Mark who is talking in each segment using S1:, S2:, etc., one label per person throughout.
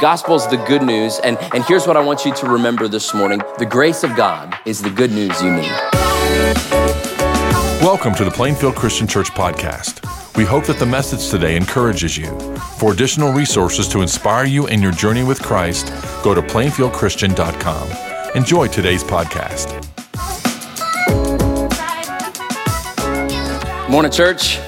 S1: gospel is the good news. And, and here's what I want you to remember this morning the grace of God is the good news you need.
S2: Welcome to the Plainfield Christian Church podcast. We hope that the message today encourages you. For additional resources to inspire you in your journey with Christ, go to plainfieldchristian.com. Enjoy today's podcast.
S1: Morning, church.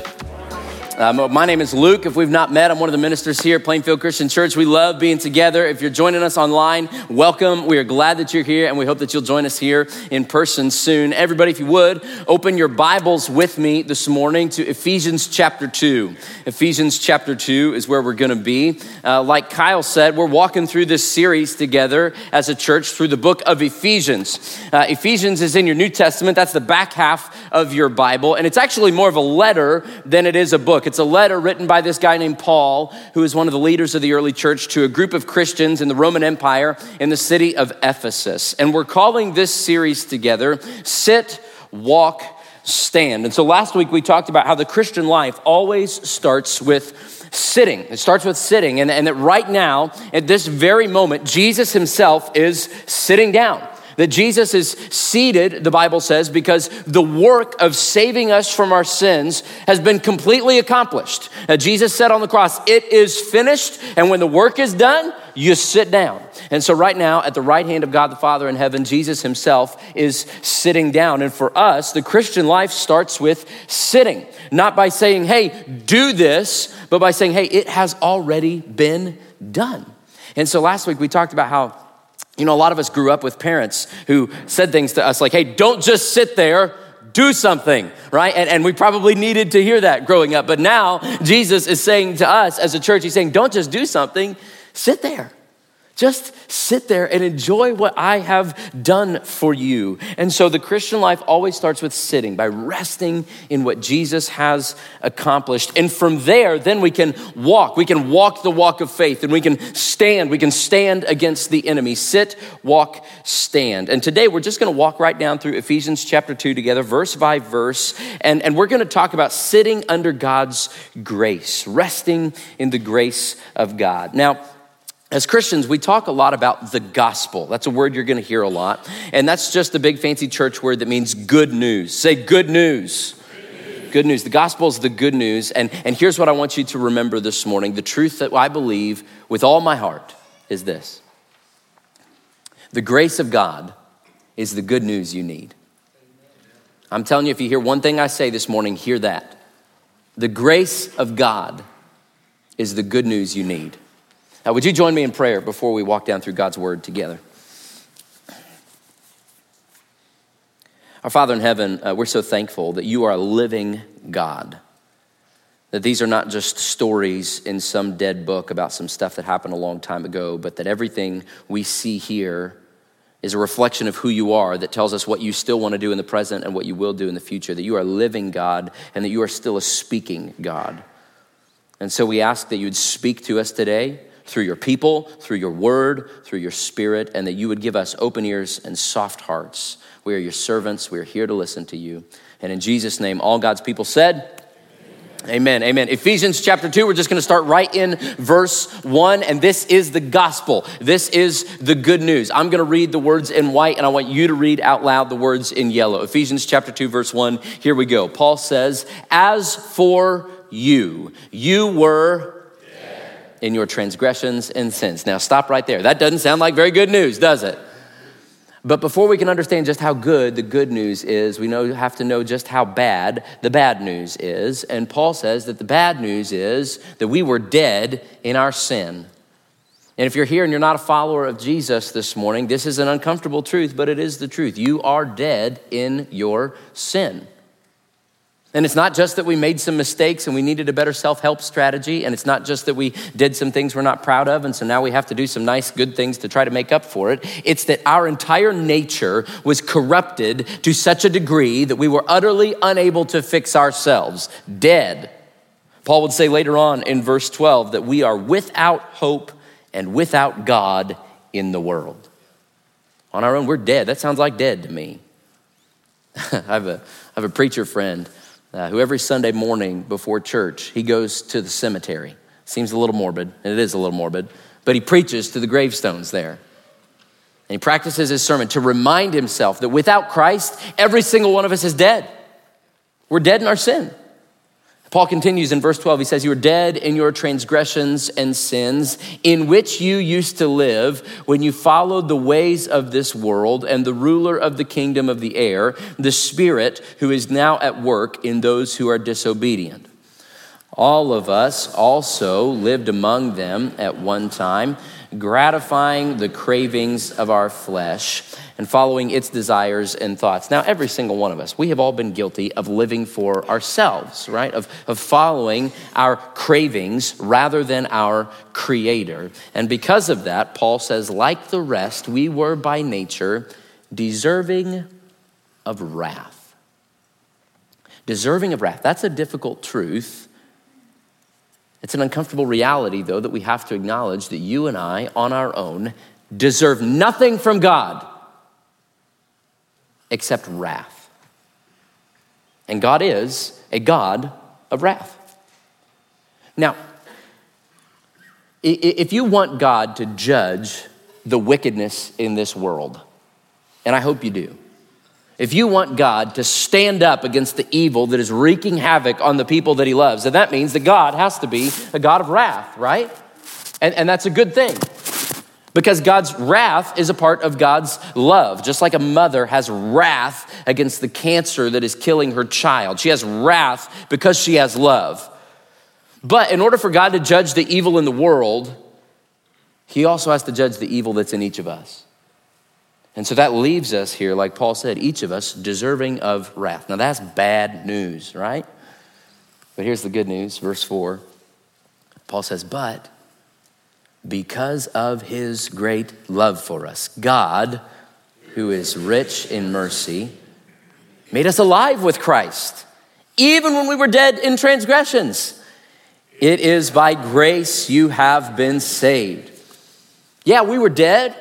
S1: Um, my name is Luke. If we've not met, I'm one of the ministers here at Plainfield Christian Church. We love being together. If you're joining us online, welcome. We are glad that you're here, and we hope that you'll join us here in person soon. Everybody, if you would, open your Bibles with me this morning to Ephesians chapter 2. Ephesians chapter 2 is where we're going to be. Uh, like Kyle said, we're walking through this series together as a church through the book of Ephesians. Uh, Ephesians is in your New Testament, that's the back half of your Bible, and it's actually more of a letter than it is a book. A letter written by this guy named Paul, who is one of the leaders of the early church, to a group of Christians in the Roman Empire in the city of Ephesus. And we're calling this series together Sit, Walk, Stand. And so last week we talked about how the Christian life always starts with sitting. It starts with sitting, and, and that right now, at this very moment, Jesus himself is sitting down. That Jesus is seated, the Bible says, because the work of saving us from our sins has been completely accomplished. Now, Jesus said on the cross, It is finished. And when the work is done, you sit down. And so, right now, at the right hand of God the Father in heaven, Jesus himself is sitting down. And for us, the Christian life starts with sitting, not by saying, Hey, do this, but by saying, Hey, it has already been done. And so, last week we talked about how you know, a lot of us grew up with parents who said things to us like, hey, don't just sit there, do something, right? And, and we probably needed to hear that growing up. But now Jesus is saying to us as a church, he's saying, don't just do something, sit there. Just sit there and enjoy what I have done for you. And so the Christian life always starts with sitting, by resting in what Jesus has accomplished. And from there, then we can walk. We can walk the walk of faith and we can stand. We can stand against the enemy. Sit, walk, stand. And today we're just going to walk right down through Ephesians chapter 2 together, verse by verse. And, and we're going to talk about sitting under God's grace, resting in the grace of God. Now, as Christians, we talk a lot about the gospel. That's a word you're going to hear a lot. And that's just a big fancy church word that means good news. Say good news. Good news. The gospel is the good news. And, and here's what I want you to remember this morning. The truth that I believe with all my heart is this the grace of God is the good news you need. I'm telling you, if you hear one thing I say this morning, hear that. The grace of God is the good news you need. Now, would you join me in prayer before we walk down through God's word together? Our Father in heaven, uh, we're so thankful that you are a living God. That these are not just stories in some dead book about some stuff that happened a long time ago, but that everything we see here is a reflection of who you are that tells us what you still want to do in the present and what you will do in the future. That you are a living God and that you are still a speaking God. And so we ask that you would speak to us today through your people, through your word, through your spirit, and that you would give us open ears and soft hearts. We are your servants. We are here to listen to you. And in Jesus' name, all God's people said, Amen. Amen. Ephesians chapter 2, we're just going to start right in verse 1, and this is the gospel. This is the good news. I'm going to read the words in white, and I want you to read out loud the words in yellow. Ephesians chapter 2, verse 1, here we go. Paul says, As for you, you were in your transgressions and sins. Now, stop right there. That doesn't sound like very good news, does it? But before we can understand just how good the good news is, we know, have to know just how bad the bad news is. And Paul says that the bad news is that we were dead in our sin. And if you're here and you're not a follower of Jesus this morning, this is an uncomfortable truth, but it is the truth. You are dead in your sin. And it's not just that we made some mistakes and we needed a better self help strategy. And it's not just that we did some things we're not proud of. And so now we have to do some nice, good things to try to make up for it. It's that our entire nature was corrupted to such a degree that we were utterly unable to fix ourselves, dead. Paul would say later on in verse 12 that we are without hope and without God in the world. On our own, we're dead. That sounds like dead to me. I, have a, I have a preacher friend uh, who every Sunday morning before church, he goes to the cemetery. Seems a little morbid, and it is a little morbid, but he preaches to the gravestones there. And he practices his sermon to remind himself that without Christ, every single one of us is dead. We're dead in our sin. Paul continues in verse 12. He says, You are dead in your transgressions and sins, in which you used to live when you followed the ways of this world and the ruler of the kingdom of the air, the Spirit who is now at work in those who are disobedient. All of us also lived among them at one time, gratifying the cravings of our flesh and following its desires and thoughts. Now, every single one of us, we have all been guilty of living for ourselves, right? Of, of following our cravings rather than our creator. And because of that, Paul says, like the rest, we were by nature deserving of wrath. Deserving of wrath. That's a difficult truth it's an uncomfortable reality, though, that we have to acknowledge that you and I, on our own, deserve nothing from God except wrath. And God is a God of wrath. Now, if you want God to judge the wickedness in this world, and I hope you do, if you want God to stand up against the evil that is wreaking havoc on the people that he loves, then that means that God has to be a God of wrath, right? And, and that's a good thing. Because God's wrath is a part of God's love. Just like a mother has wrath against the cancer that is killing her child, she has wrath because she has love. But in order for God to judge the evil in the world, he also has to judge the evil that's in each of us. And so that leaves us here, like Paul said, each of us deserving of wrath. Now that's bad news, right? But here's the good news, verse 4. Paul says, But because of his great love for us, God, who is rich in mercy, made us alive with Christ, even when we were dead in transgressions. It is by grace you have been saved. Yeah, we were dead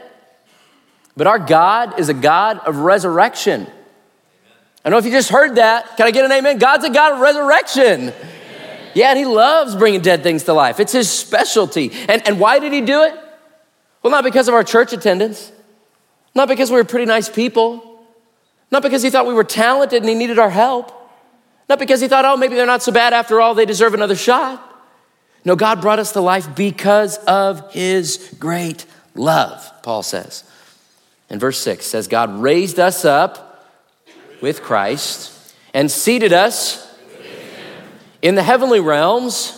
S1: but our God is a God of resurrection. I don't know if you just heard that. Can I get an amen? God's a God of resurrection. Yeah, and He loves bringing dead things to life. It's His specialty. And, and why did He do it? Well, not because of our church attendance, not because we were pretty nice people, not because He thought we were talented and He needed our help, not because He thought, oh, maybe they're not so bad after all, they deserve another shot. No, God brought us to life because of His great love, Paul says. And verse 6 says, God raised us up with Christ and seated us in the heavenly realms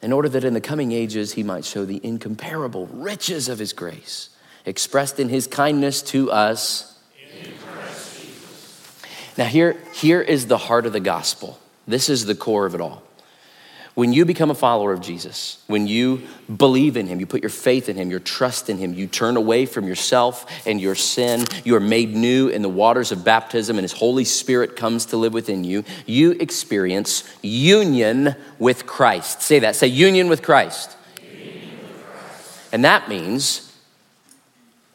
S1: in order that in the coming ages he might show the incomparable riches of his grace expressed in his kindness to us. Now, here, here is the heart of the gospel. This is the core of it all. When you become a follower of Jesus, when you believe in Him, you put your faith in Him, your trust in Him, you turn away from yourself and your sin, you are made new in the waters of baptism, and His Holy Spirit comes to live within you, you experience union with Christ. Say that. Say union with Christ. And that means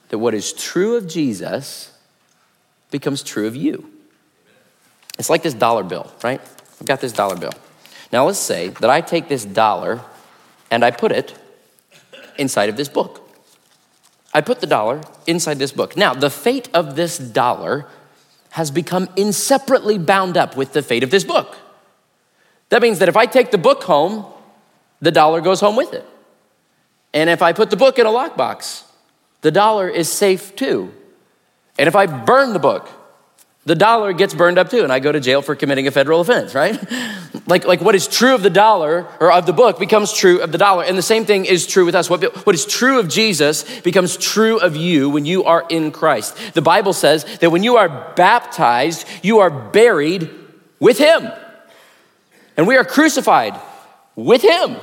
S1: that what is true of Jesus becomes true of you. It's like this dollar bill, right? I've got this dollar bill. Now, let's say that I take this dollar and I put it inside of this book. I put the dollar inside this book. Now, the fate of this dollar has become inseparably bound up with the fate of this book. That means that if I take the book home, the dollar goes home with it. And if I put the book in a lockbox, the dollar is safe too. And if I burn the book, the dollar gets burned up too, and I go to jail for committing a federal offense, right? like, like what is true of the dollar or of the book becomes true of the dollar. And the same thing is true with us. What, what is true of Jesus becomes true of you when you are in Christ. The Bible says that when you are baptized, you are buried with Him. And we are crucified with Him.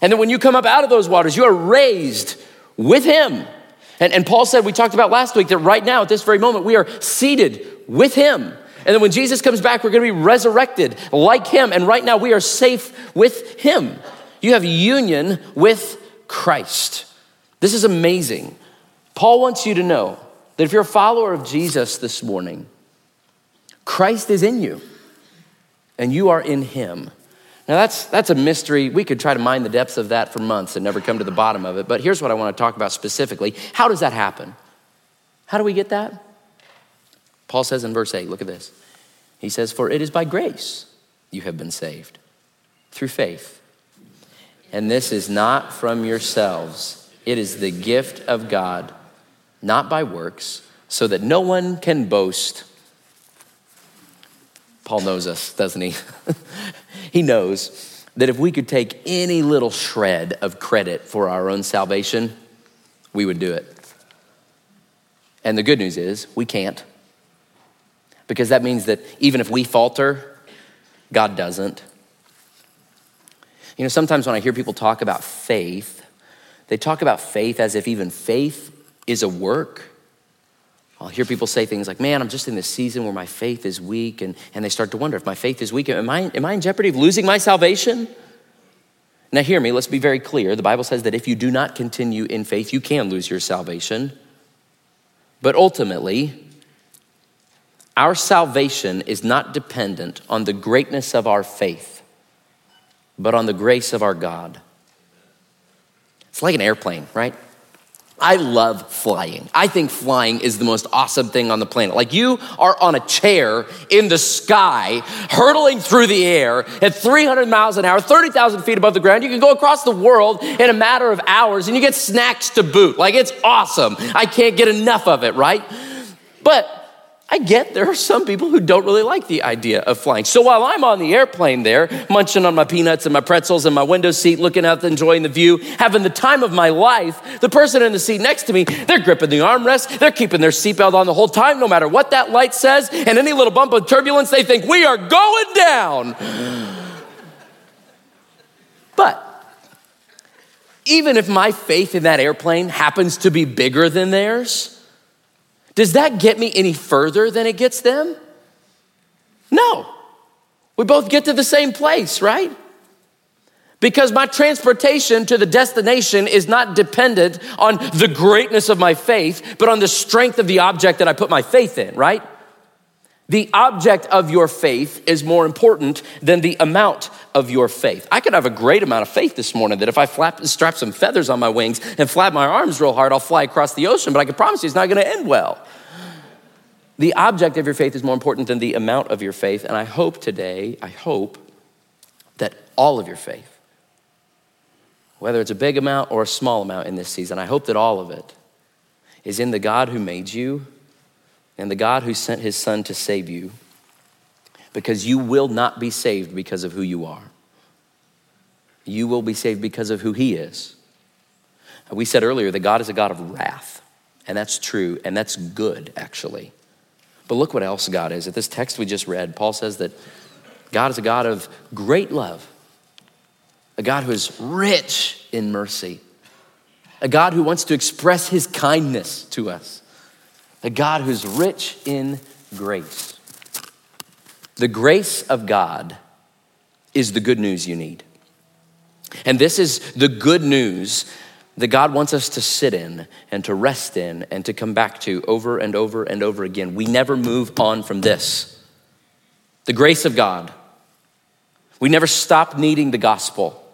S1: And then when you come up out of those waters, you are raised with Him. And, and Paul said, we talked about last week that right now, at this very moment, we are seated with him. And then when Jesus comes back, we're going to be resurrected like him. And right now, we are safe with him. You have union with Christ. This is amazing. Paul wants you to know that if you're a follower of Jesus this morning, Christ is in you and you are in him. Now, that's, that's a mystery. We could try to mine the depths of that for months and never come to the bottom of it. But here's what I want to talk about specifically How does that happen? How do we get that? Paul says in verse 8, look at this. He says, For it is by grace you have been saved, through faith. And this is not from yourselves, it is the gift of God, not by works, so that no one can boast. Paul knows us, doesn't he? he knows that if we could take any little shred of credit for our own salvation, we would do it. And the good news is, we can't. Because that means that even if we falter, God doesn't. You know, sometimes when I hear people talk about faith, they talk about faith as if even faith is a work. I'll hear people say things like, Man, I'm just in this season where my faith is weak. And, and they start to wonder if my faith is weak, am I, am I in jeopardy of losing my salvation? Now, hear me, let's be very clear. The Bible says that if you do not continue in faith, you can lose your salvation. But ultimately, our salvation is not dependent on the greatness of our faith, but on the grace of our God. It's like an airplane, right? I love flying. I think flying is the most awesome thing on the planet. Like you are on a chair in the sky, hurtling through the air at 300 miles an hour, 30,000 feet above the ground. You can go across the world in a matter of hours and you get snacks to boot. Like it's awesome. I can't get enough of it, right? But I get there are some people who don't really like the idea of flying. So while I'm on the airplane there, munching on my peanuts and my pretzels in my window seat, looking out, enjoying the view, having the time of my life, the person in the seat next to me, they're gripping the armrest, they're keeping their seatbelt on the whole time, no matter what that light says, and any little bump of turbulence, they think we are going down. But even if my faith in that airplane happens to be bigger than theirs, does that get me any further than it gets them? No. We both get to the same place, right? Because my transportation to the destination is not dependent on the greatness of my faith, but on the strength of the object that I put my faith in, right? The object of your faith is more important than the amount of your faith. I could have a great amount of faith this morning that if I flap, strap some feathers on my wings and flap my arms real hard, I'll fly across the ocean, but I can promise you it's not gonna end well. The object of your faith is more important than the amount of your faith, and I hope today, I hope that all of your faith, whether it's a big amount or a small amount in this season, I hope that all of it is in the God who made you and the God who sent his son to save you because you will not be saved because of who you are. You will be saved because of who he is. We said earlier that God is a God of wrath, and that's true, and that's good, actually. But look what else God is. At this text we just read, Paul says that God is a God of great love, a God who is rich in mercy, a God who wants to express his kindness to us a God who's rich in grace. The grace of God is the good news you need. And this is the good news that God wants us to sit in and to rest in and to come back to over and over and over again. We never move on from this. The grace of God. We never stop needing the gospel.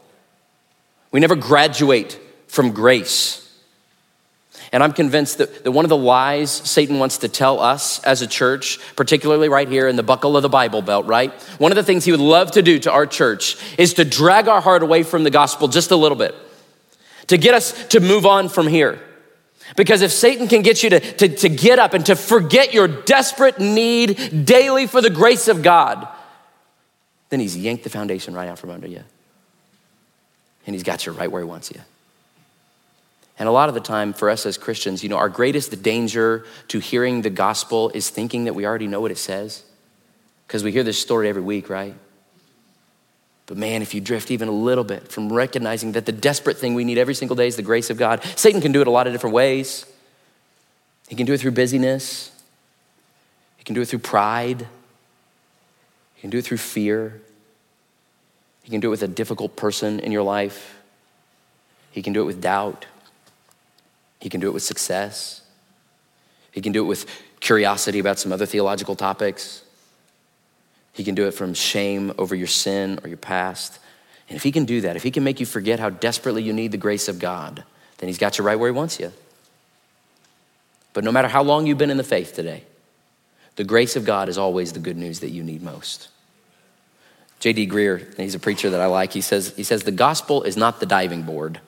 S1: We never graduate from grace. And I'm convinced that, that one of the lies Satan wants to tell us as a church, particularly right here in the buckle of the Bible Belt, right? One of the things he would love to do to our church is to drag our heart away from the gospel just a little bit, to get us to move on from here. Because if Satan can get you to, to, to get up and to forget your desperate need daily for the grace of God, then he's yanked the foundation right out from under you. And he's got you right where he wants you. And a lot of the time for us as Christians, you know, our greatest danger to hearing the gospel is thinking that we already know what it says. Because we hear this story every week, right? But man, if you drift even a little bit from recognizing that the desperate thing we need every single day is the grace of God, Satan can do it a lot of different ways. He can do it through busyness, he can do it through pride, he can do it through fear, he can do it with a difficult person in your life, he can do it with doubt. He can do it with success. He can do it with curiosity about some other theological topics. He can do it from shame over your sin or your past. And if He can do that, if He can make you forget how desperately you need the grace of God, then He's got you right where He wants you. But no matter how long you've been in the faith today, the grace of God is always the good news that you need most. J.D. Greear, he's a preacher that I like, he says, he says, The gospel is not the diving board,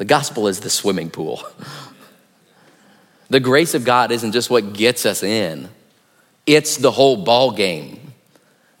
S1: the gospel is the swimming pool. the grace of God isn't just what gets us in, it's the whole ball game.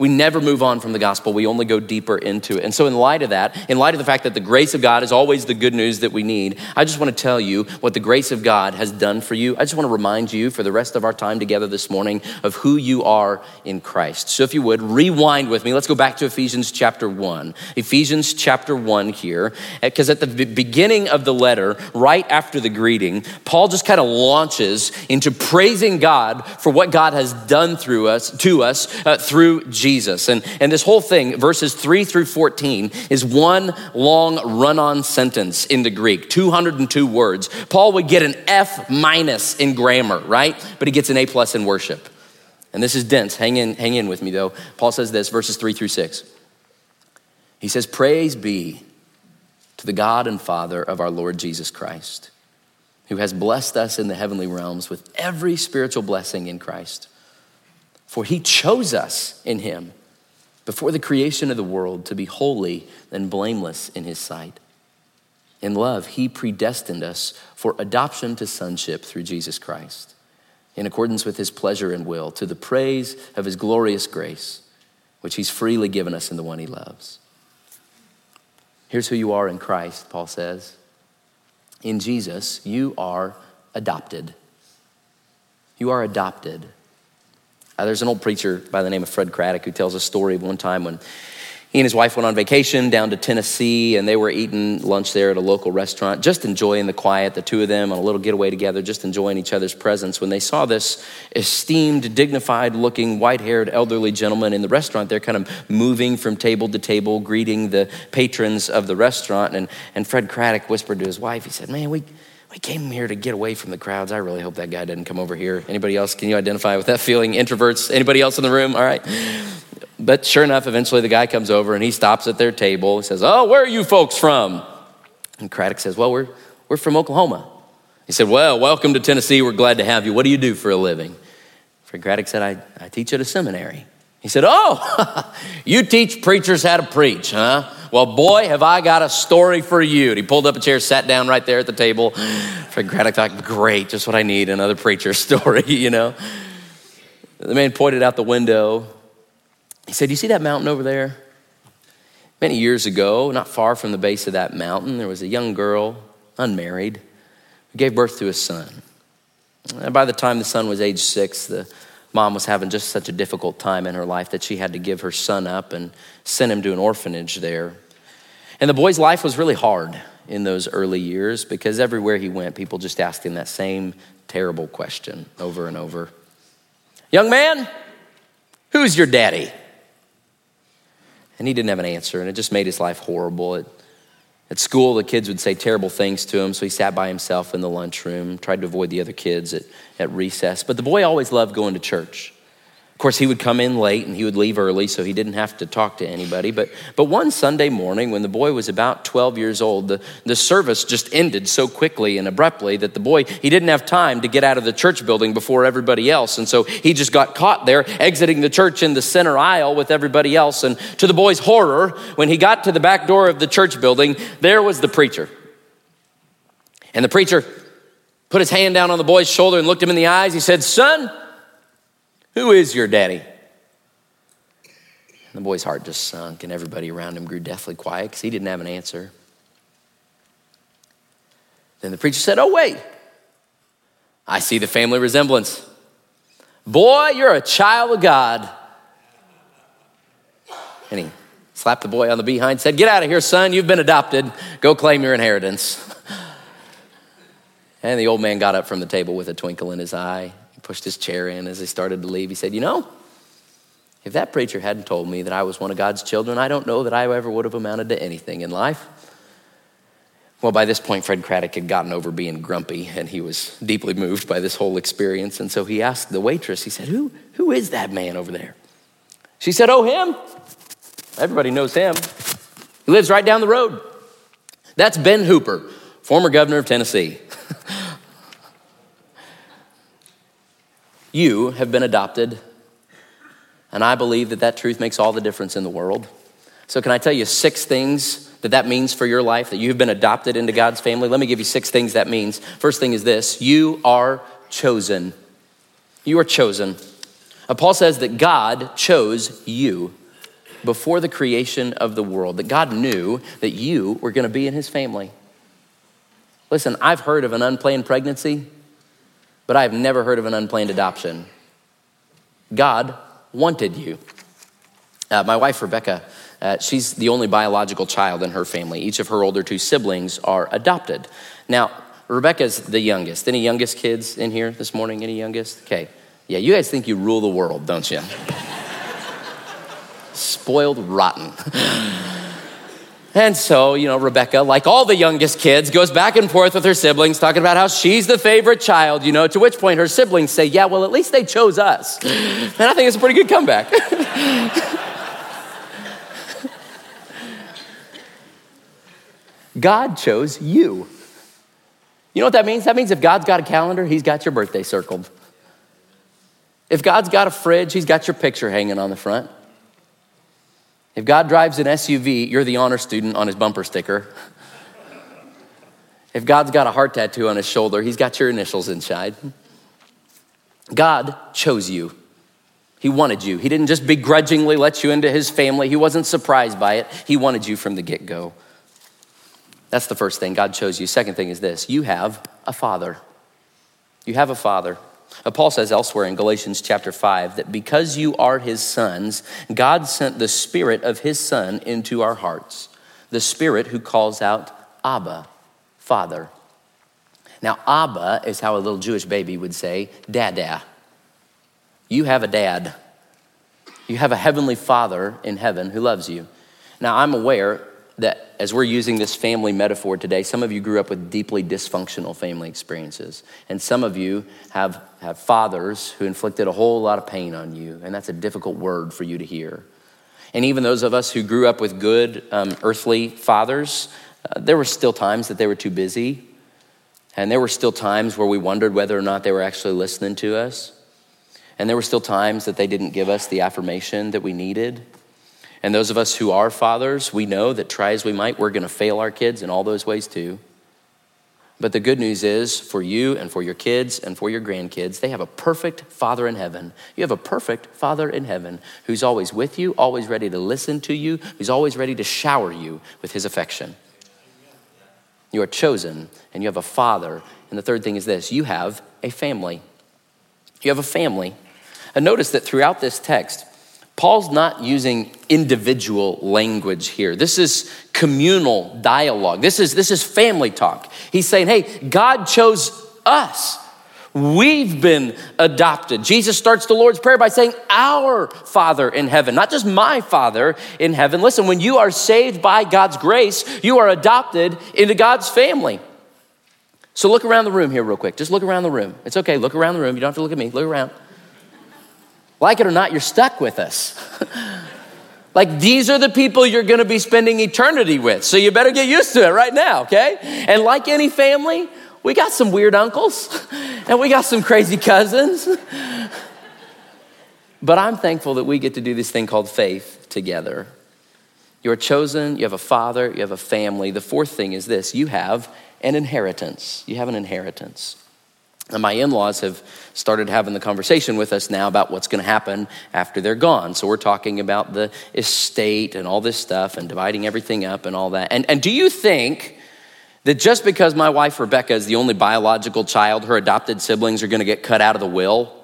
S1: We never move on from the gospel. We only go deeper into it. And so, in light of that, in light of the fact that the grace of God is always the good news that we need, I just want to tell you what the grace of God has done for you. I just want to remind you for the rest of our time together this morning of who you are in Christ. So, if you would, rewind with me. Let's go back to Ephesians chapter 1. Ephesians chapter 1 here, because at the beginning of the letter, right after the greeting, Paul just kind of launches into praising God for what God has done through us, to us, uh, through Jesus. Jesus. And, and this whole thing, verses 3 through 14, is one long run on sentence in the Greek, 202 words. Paul would get an F minus in grammar, right? But he gets an A plus in worship. And this is dense. Hang in, hang in with me though. Paul says this, verses 3 through 6. He says, Praise be to the God and Father of our Lord Jesus Christ, who has blessed us in the heavenly realms with every spiritual blessing in Christ. For he chose us in him before the creation of the world to be holy and blameless in his sight. In love, he predestined us for adoption to sonship through Jesus Christ, in accordance with his pleasure and will, to the praise of his glorious grace, which he's freely given us in the one he loves. Here's who you are in Christ, Paul says. In Jesus, you are adopted. You are adopted. Uh, there's an old preacher by the name of Fred Craddock who tells a story of one time when he and his wife went on vacation down to Tennessee and they were eating lunch there at a local restaurant, just enjoying the quiet, the two of them on a little getaway together, just enjoying each other's presence. When they saw this esteemed, dignified looking, white haired elderly gentleman in the restaurant, they're kind of moving from table to table, greeting the patrons of the restaurant. And, and Fred Craddock whispered to his wife, he said, Man, we, we came here to get away from the crowds. I really hope that guy doesn't come over here. Anybody else? Can you identify with that feeling? Introverts? Anybody else in the room? All right. But sure enough, eventually the guy comes over and he stops at their table. He says, Oh, where are you folks from? And Craddock says, Well, we're, we're from Oklahoma. He said, Well, welcome to Tennessee. We're glad to have you. What do you do for a living? Fred Craddock said, I, I teach at a seminary. He said, Oh, you teach preachers how to preach, huh? Well, boy, have I got a story for you. And he pulled up a chair, sat down right there at the table. Fred Craddock thought, Great, just what I need another preacher story, you know? The man pointed out the window. He said, You see that mountain over there? Many years ago, not far from the base of that mountain, there was a young girl, unmarried, who gave birth to a son. And by the time the son was age six, the mom was having just such a difficult time in her life that she had to give her son up and send him to an orphanage there. And the boy's life was really hard in those early years because everywhere he went, people just asked him that same terrible question over and over Young man, who's your daddy? And he didn't have an answer, and it just made his life horrible. It, at school, the kids would say terrible things to him, so he sat by himself in the lunchroom, tried to avoid the other kids at, at recess. But the boy always loved going to church. Of course, he would come in late and he would leave early, so he didn't have to talk to anybody. But, but one Sunday morning, when the boy was about 12 years old, the, the service just ended so quickly and abruptly that the boy, he didn't have time to get out of the church building before everybody else. And so he just got caught there, exiting the church in the center aisle with everybody else. And to the boy's horror, when he got to the back door of the church building, there was the preacher. And the preacher put his hand down on the boy's shoulder and looked him in the eyes. He said, Son, who is your daddy? And the boy's heart just sunk, and everybody around him grew deathly quiet because he didn't have an answer. Then the preacher said, Oh, wait, I see the family resemblance. Boy, you're a child of God. And he slapped the boy on the behind, said, Get out of here, son. You've been adopted. Go claim your inheritance. and the old man got up from the table with a twinkle in his eye pushed his chair in as he started to leave. He said, You know, if that preacher hadn't told me that I was one of God's children, I don't know that I ever would have amounted to anything in life. Well, by this point, Fred Craddock had gotten over being grumpy and he was deeply moved by this whole experience. And so he asked the waitress, he said, Who, who is that man over there? She said, Oh, him. Everybody knows him. He lives right down the road. That's Ben Hooper, former governor of Tennessee. you have been adopted, and I believe that that truth makes all the difference in the world. So, can I tell you six things that that means for your life, that you've been adopted into God's family? Let me give you six things that means. First thing is this you are chosen. You are chosen. Uh, Paul says that God chose you before the creation of the world, that God knew that you were going to be in his family. Listen, I've heard of an unplanned pregnancy, but I've never heard of an unplanned adoption. God wanted you. Uh, my wife, Rebecca, uh, she's the only biological child in her family. Each of her older two siblings are adopted. Now, Rebecca's the youngest. Any youngest kids in here this morning? Any youngest? Okay. Yeah, you guys think you rule the world, don't you? Spoiled rotten. And so, you know, Rebecca, like all the youngest kids, goes back and forth with her siblings, talking about how she's the favorite child, you know, to which point her siblings say, Yeah, well, at least they chose us. And I think it's a pretty good comeback. God chose you. You know what that means? That means if God's got a calendar, He's got your birthday circled. If God's got a fridge, He's got your picture hanging on the front. If God drives an SUV, you're the honor student on his bumper sticker. If God's got a heart tattoo on his shoulder, He's got your initials inside. God chose you. He wanted you. He didn't just begrudgingly let you into His family, He wasn't surprised by it. He wanted you from the get go. That's the first thing. God chose you. Second thing is this you have a father. You have a father. Uh, Paul says elsewhere in Galatians chapter 5 that because you are his sons, God sent the spirit of his son into our hearts, the spirit who calls out, Abba, Father. Now, Abba is how a little Jewish baby would say, Dada. You have a dad. You have a heavenly father in heaven who loves you. Now, I'm aware that as we're using this family metaphor today, some of you grew up with deeply dysfunctional family experiences. And some of you have, have fathers who inflicted a whole lot of pain on you. And that's a difficult word for you to hear. And even those of us who grew up with good um, earthly fathers, uh, there were still times that they were too busy. And there were still times where we wondered whether or not they were actually listening to us. And there were still times that they didn't give us the affirmation that we needed. And those of us who are fathers, we know that try as we might, we're going to fail our kids in all those ways too. But the good news is for you and for your kids and for your grandkids, they have a perfect Father in heaven. You have a perfect Father in heaven who's always with you, always ready to listen to you, who's always ready to shower you with his affection. You are chosen and you have a Father. And the third thing is this you have a family. You have a family. And notice that throughout this text, Paul's not using individual language here. This is communal dialogue. This is, this is family talk. He's saying, hey, God chose us. We've been adopted. Jesus starts the Lord's Prayer by saying, Our Father in heaven, not just my Father in heaven. Listen, when you are saved by God's grace, you are adopted into God's family. So look around the room here, real quick. Just look around the room. It's okay. Look around the room. You don't have to look at me. Look around. Like it or not, you're stuck with us. like these are the people you're going to be spending eternity with. So you better get used to it right now, okay? And like any family, we got some weird uncles and we got some crazy cousins. but I'm thankful that we get to do this thing called faith together. You're chosen, you have a father, you have a family. The fourth thing is this you have an inheritance. You have an inheritance. And my in laws have started having the conversation with us now about what's going to happen after they're gone. So we're talking about the estate and all this stuff and dividing everything up and all that. And, and do you think that just because my wife Rebecca is the only biological child, her adopted siblings are going to get cut out of the will?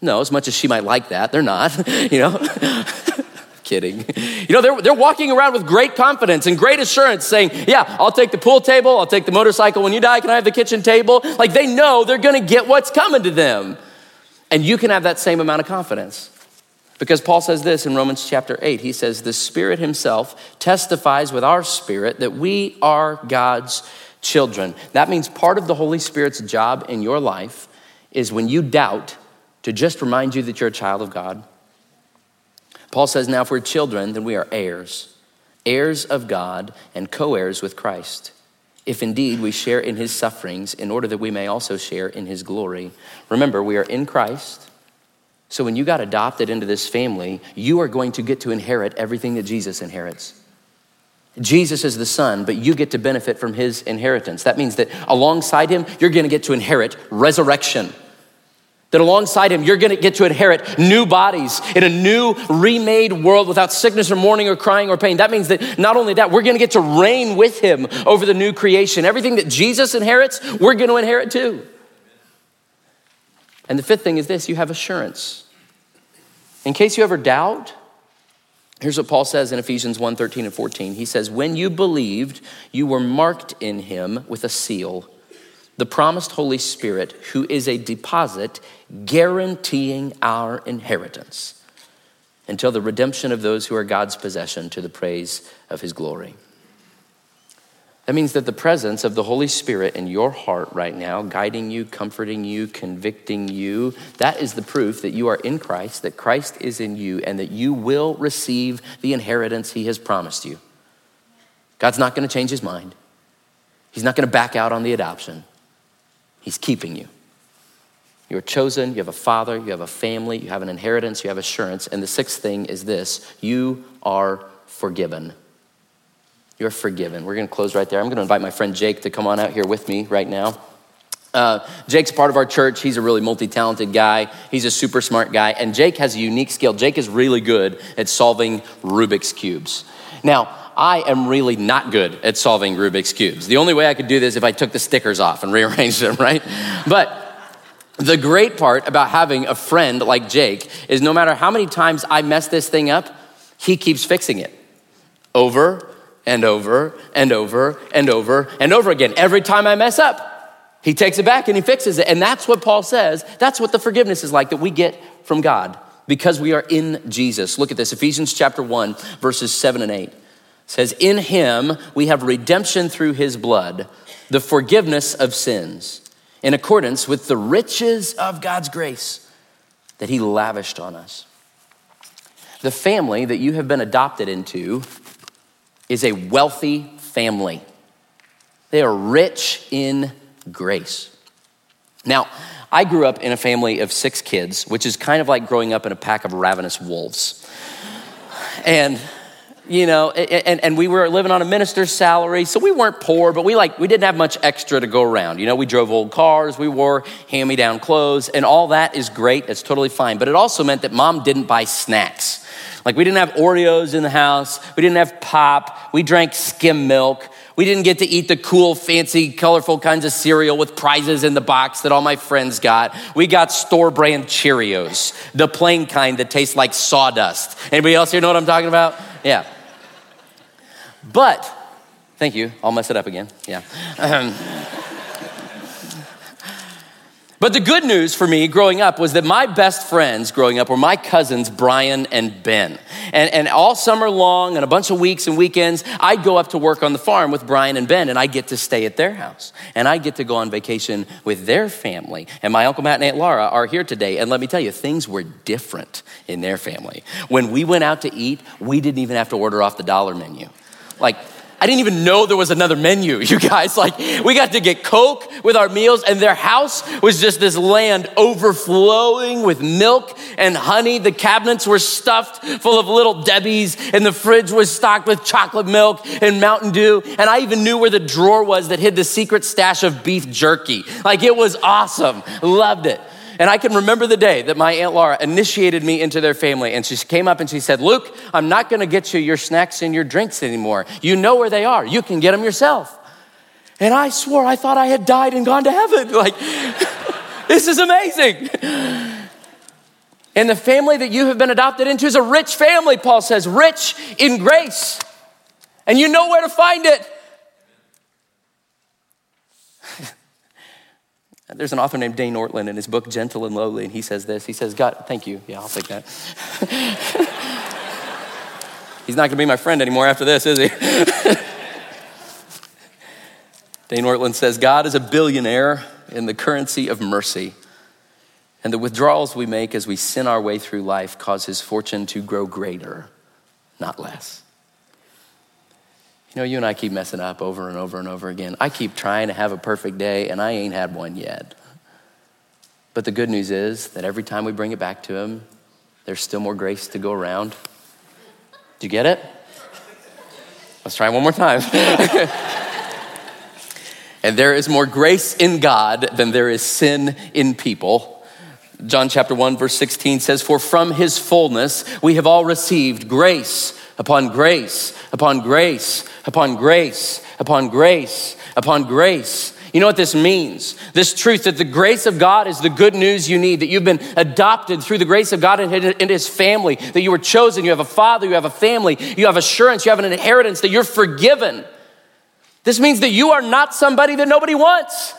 S1: No, as much as she might like that, they're not, you know? kidding. You know, they're, they're walking around with great confidence and great assurance saying, Yeah, I'll take the pool table, I'll take the motorcycle when you die. Can I have the kitchen table? Like they know they're gonna get what's coming to them. And you can have that same amount of confidence. Because Paul says this in Romans chapter 8. He says, The Spirit Himself testifies with our spirit that we are God's children. That means part of the Holy Spirit's job in your life is when you doubt to just remind you that you're a child of God Paul says, now if we're children, then we are heirs, heirs of God and co heirs with Christ. If indeed we share in his sufferings, in order that we may also share in his glory. Remember, we are in Christ. So when you got adopted into this family, you are going to get to inherit everything that Jesus inherits. Jesus is the son, but you get to benefit from his inheritance. That means that alongside him, you're going to get to inherit resurrection. That alongside him, you're gonna get to inherit new bodies in a new remade world without sickness or mourning or crying or pain. That means that not only that, we're gonna get to reign with him over the new creation. Everything that Jesus inherits, we're gonna inherit too. And the fifth thing is this you have assurance. In case you ever doubt, here's what Paul says in Ephesians 1 13 and 14. He says, When you believed, you were marked in him with a seal the promised Holy Spirit, who is a deposit guaranteeing our inheritance until the redemption of those who are God's possession to the praise of his glory. That means that the presence of the Holy Spirit in your heart right now, guiding you, comforting you, convicting you, that is the proof that you are in Christ, that Christ is in you, and that you will receive the inheritance he has promised you. God's not going to change his mind, he's not going to back out on the adoption. He's keeping you. You're chosen, you have a father, you have a family, you have an inheritance, you have assurance. And the sixth thing is this you are forgiven. You're forgiven. We're going to close right there. I'm going to invite my friend Jake to come on out here with me right now. Uh, Jake's part of our church. He's a really multi talented guy. He's a super smart guy. And Jake has a unique skill. Jake is really good at solving Rubik's Cubes. Now, I am really not good at solving Rubik's Cubes. The only way I could do this if I took the stickers off and rearranged them, right? But the great part about having a friend like Jake is no matter how many times I mess this thing up, he keeps fixing it over and over and over and over and over again. Every time I mess up, he takes it back and he fixes it. And that's what Paul says. That's what the forgiveness is like that we get from God because we are in Jesus. Look at this Ephesians chapter 1, verses 7 and 8 says, In him we have redemption through his blood, the forgiveness of sins, in accordance with the riches of God's grace that he lavished on us. The family that you have been adopted into is a wealthy family. They are rich in grace. Now, I grew up in a family of six kids, which is kind of like growing up in a pack of ravenous wolves. And you know, and, and we were living on a minister's salary, so we weren't poor, but we like we didn't have much extra to go around. You know, we drove old cars, we wore hand-me-down clothes, and all that is great. It's totally fine. But it also meant that mom didn't buy snacks. Like we didn't have Oreos in the house, we didn't have pop, we drank skim milk. We didn't get to eat the cool, fancy, colorful kinds of cereal with prizes in the box that all my friends got. We got store brand Cheerios, the plain kind that tastes like sawdust. Anybody else here know what I'm talking about? Yeah. But, thank you, I'll mess it up again. Yeah. Um, but the good news for me growing up was that my best friends growing up were my cousins, Brian and Ben. And, and all summer long and a bunch of weeks and weekends, I'd go up to work on the farm with Brian and Ben, and I get to stay at their house. And I get to go on vacation with their family. And my Uncle Matt and Aunt Laura are here today. And let me tell you, things were different in their family. When we went out to eat, we didn't even have to order off the dollar menu. Like, I didn't even know there was another menu, you guys. Like, we got to get Coke with our meals, and their house was just this land overflowing with milk and honey. The cabinets were stuffed full of little Debbie's, and the fridge was stocked with chocolate milk and Mountain Dew. And I even knew where the drawer was that hid the secret stash of beef jerky. Like, it was awesome. Loved it. And I can remember the day that my Aunt Laura initiated me into their family. And she came up and she said, Luke, I'm not going to get you your snacks and your drinks anymore. You know where they are, you can get them yourself. And I swore I thought I had died and gone to heaven. Like, this is amazing. And the family that you have been adopted into is a rich family, Paul says, rich in grace. And you know where to find it. There's an author named Dane Ortlund in his book Gentle and Lowly, and he says this. He says, God, thank you. Yeah, I'll take that. He's not gonna be my friend anymore after this, is he? Dane Ortlund says, God is a billionaire in the currency of mercy. And the withdrawals we make as we sin our way through life cause his fortune to grow greater, not less. You know, you and I keep messing up over and over and over again. I keep trying to have a perfect day, and I ain't had one yet. But the good news is that every time we bring it back to Him, there's still more grace to go around. Do you get it? Let's try one more time. and there is more grace in God than there is sin in people. John chapter 1 verse 16 says, For from his fullness we have all received grace upon grace, upon grace, upon grace, upon grace, upon grace. You know what this means? This truth that the grace of God is the good news you need, that you've been adopted through the grace of God into his family, that you were chosen, you have a father, you have a family, you have assurance, you have an inheritance, that you're forgiven. This means that you are not somebody that nobody wants.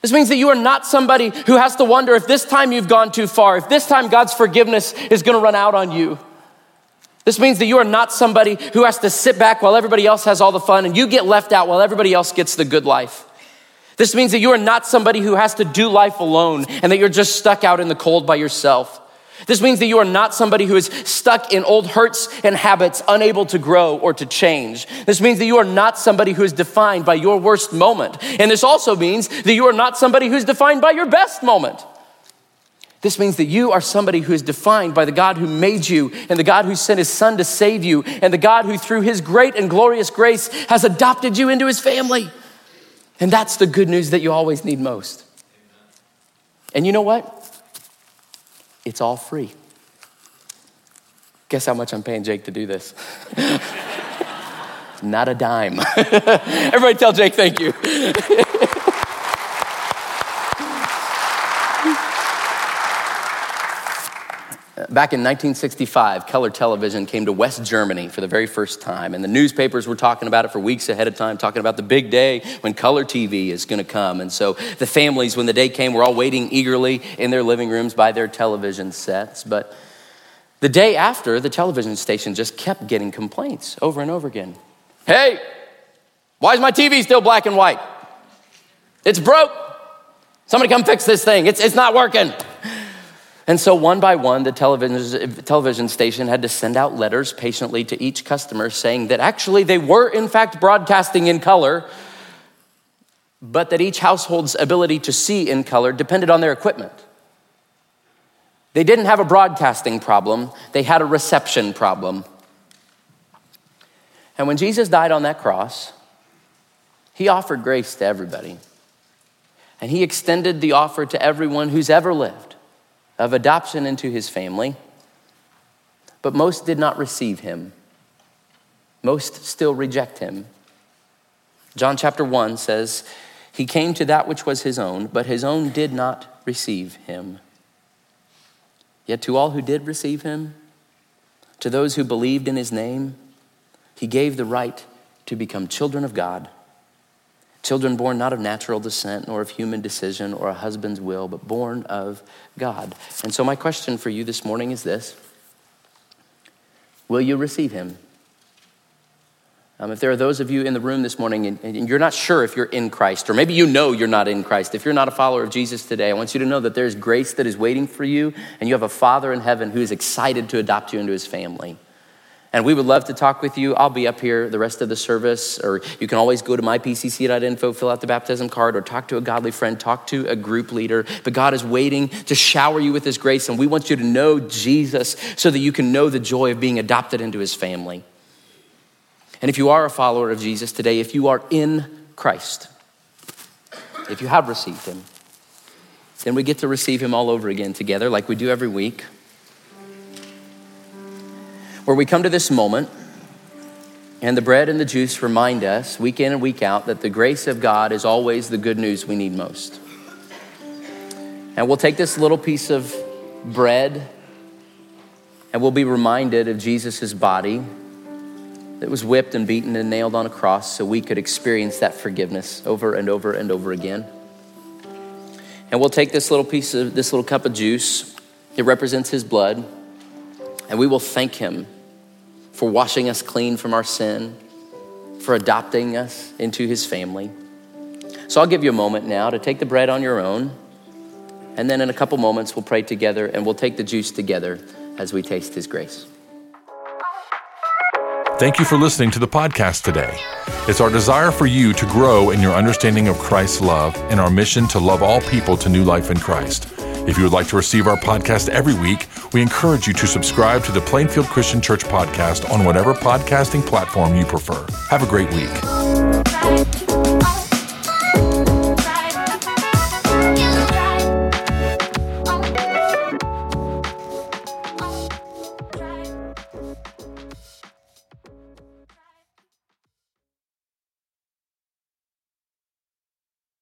S1: This means that you are not somebody who has to wonder if this time you've gone too far, if this time God's forgiveness is gonna run out on you. This means that you are not somebody who has to sit back while everybody else has all the fun and you get left out while everybody else gets the good life. This means that you are not somebody who has to do life alone and that you're just stuck out in the cold by yourself. This means that you are not somebody who is stuck in old hurts and habits, unable to grow or to change. This means that you are not somebody who is defined by your worst moment. And this also means that you are not somebody who's defined by your best moment. This means that you are somebody who is defined by the God who made you and the God who sent his son to save you and the God who, through his great and glorious grace, has adopted you into his family. And that's the good news that you always need most. And you know what? It's all free. Guess how much I'm paying Jake to do this? Not a dime. Everybody tell Jake thank you. Back in 1965, color television came to West Germany for the very first time, and the newspapers were talking about it for weeks ahead of time, talking about the big day when color TV is going to come. And so the families, when the day came, were all waiting eagerly in their living rooms by their television sets. But the day after, the television station just kept getting complaints over and over again. Hey, why is my TV still black and white? It's broke. Somebody come fix this thing. It's, it's not working. And so, one by one, the television, station had to send out letters patiently to each customer saying that actually they were, in fact, broadcasting in color, but that each household's ability to see in color depended on their equipment. They didn't have a broadcasting problem, they had a reception problem. And when Jesus died on that cross, he offered grace to everybody. And he extended the offer to everyone who's ever lived of adoption into his family, but most did not receive him. Most still reject him. John chapter 1 says, He came to that which was his own, but his own did not receive him. Yet to all who did receive him, to those who believed in his name, he gave the right to become children of God Children born not of natural descent, nor of human decision or a husband's will, but born of God. And so, my question for you this morning is this Will you receive him? Um, if there are those of you in the room this morning and, and, you're not sure if you're in Christ, or maybe you know you're not in Christ, if you're not a follower of Jesus today, I want you to know that there's grace that is waiting for you, and you have a Father in heaven who is excited to adopt you into his family. And we would love to talk with you. I'll be up here the rest of the service, or you can always go to mypcc.info, fill out the baptism card, or talk to a godly friend, talk to a group leader. But God is waiting to shower you with His grace, and we want you to know Jesus so that you can know the joy of being adopted into His family. And if you are a follower of Jesus today, if you are in Christ, if you have received Him, then we get to receive Him all over again together, like we do every week where we come to this moment and the bread and the juice remind us week in and week out that the grace of God is always the good news we need most. And we'll take this little piece of bread and we'll be reminded of Jesus' body that was whipped and beaten and nailed on a cross so we could experience that forgiveness over and over and over again. And we'll take this little piece of this little cup of juice, it represents his blood, and we will thank him for washing us clean from our sin, for adopting us into his family. So I'll give you a moment now to take the bread on your own. And then in a couple moments, we'll pray together and we'll take the juice together as we taste his grace.
S2: Thank you for listening to the podcast today. It's our desire for you to grow in your understanding of Christ's love and our mission to love all people to new life in Christ. If you would like to receive our podcast every week, we encourage you to subscribe to the Plainfield Christian Church podcast on whatever podcasting platform you prefer. Have a great week.